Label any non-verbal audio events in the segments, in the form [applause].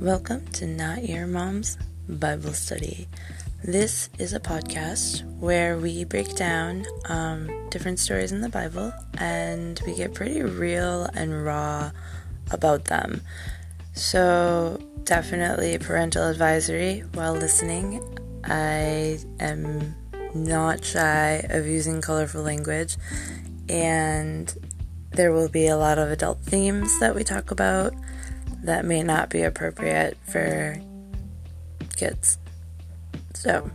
Welcome to Not Your Mom's Bible Study. This is a podcast where we break down um, different stories in the Bible and we get pretty real and raw about them. So, definitely parental advisory while listening. I am not shy of using colorful language, and there will be a lot of adult themes that we talk about that may not be appropriate for kids. So,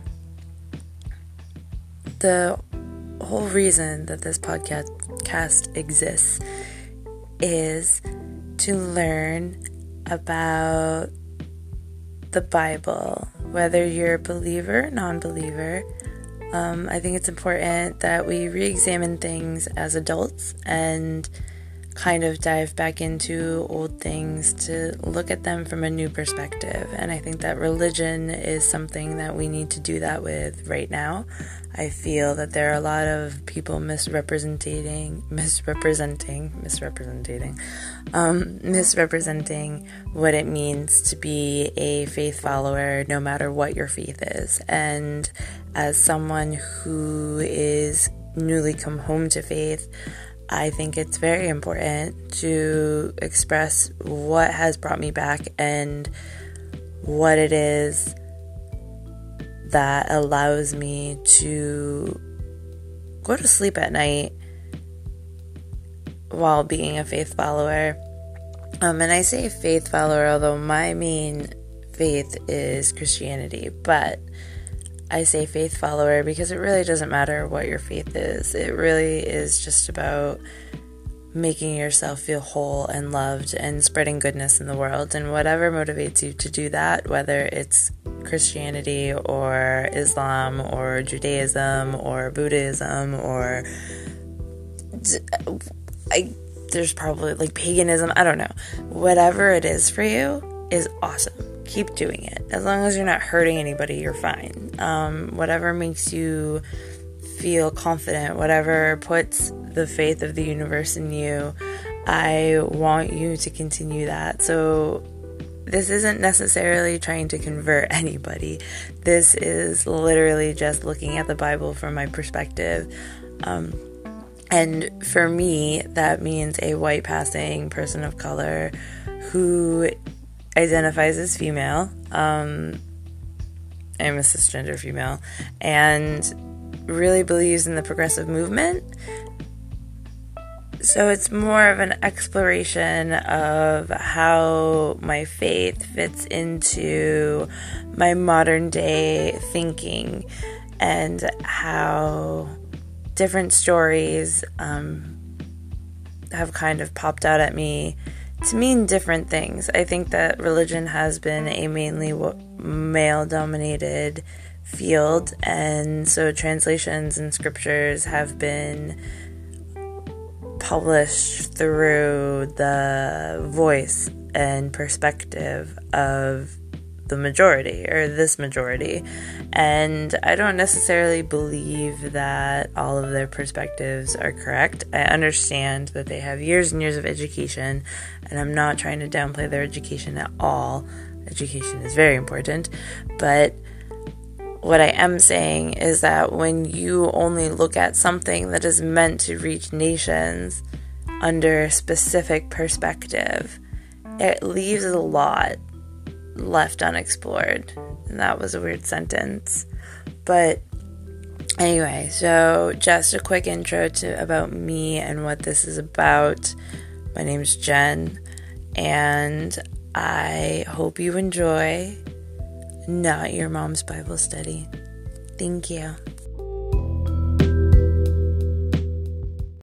the whole reason that this podcast exists is to learn about the Bible, whether you're a believer, non believer. Um, I think it's important that we re examine things as adults and kind of dive back into old things to look at them from a new perspective. And I think that religion is something that we need to do that with right now. I feel that there are a lot of people misrepresenting, misrepresenting, misrepresenting, um, misrepresenting what it means to be a faith follower, no matter what your faith is. And as someone who is newly come home to faith, I think it's very important to express what has brought me back and what it is that allows me to go to sleep at night while being a faith follower. Um, and I say faith follower, although my main faith is Christianity, but I say faith follower because it really doesn't matter what your faith is. It really is just about making yourself feel whole and loved and spreading goodness in the world. And whatever motivates you to do that, whether it's Christianity or Islam or Judaism or Buddhism or I, there's probably like paganism, I don't know. Whatever it is for you is awesome keep doing it. As long as you're not hurting anybody, you're fine. Um, whatever makes you feel confident, whatever puts the faith of the universe in you, I want you to continue that. So, this isn't necessarily trying to convert [laughs] anybody. This is literally just looking at the Bible from my perspective. Um, and for me, that means a white passing person of color who identifies as female. Um, I'm a cisgender female, and really believes in the progressive movement. So it's more of an exploration of how my faith fits into my modern day thinking and how different stories um, have kind of popped out at me to mean different things. I think that religion has been a mainly male dominated field, and so translations and scriptures have been published through the voice and perspective of the majority or this majority. And I don't necessarily believe that all of their perspectives are correct. I understand that they have years and years of education, and I'm not trying to downplay their education at all. Education is very important, but what I am saying is that when you only look at something that is meant to reach nations under a specific perspective, it leaves a lot left unexplored. And that was a weird sentence. But anyway, so just a quick intro to about me and what this is about. My name is Jen, and I hope you enjoy Not Your Mom's Bible Study. Thank you.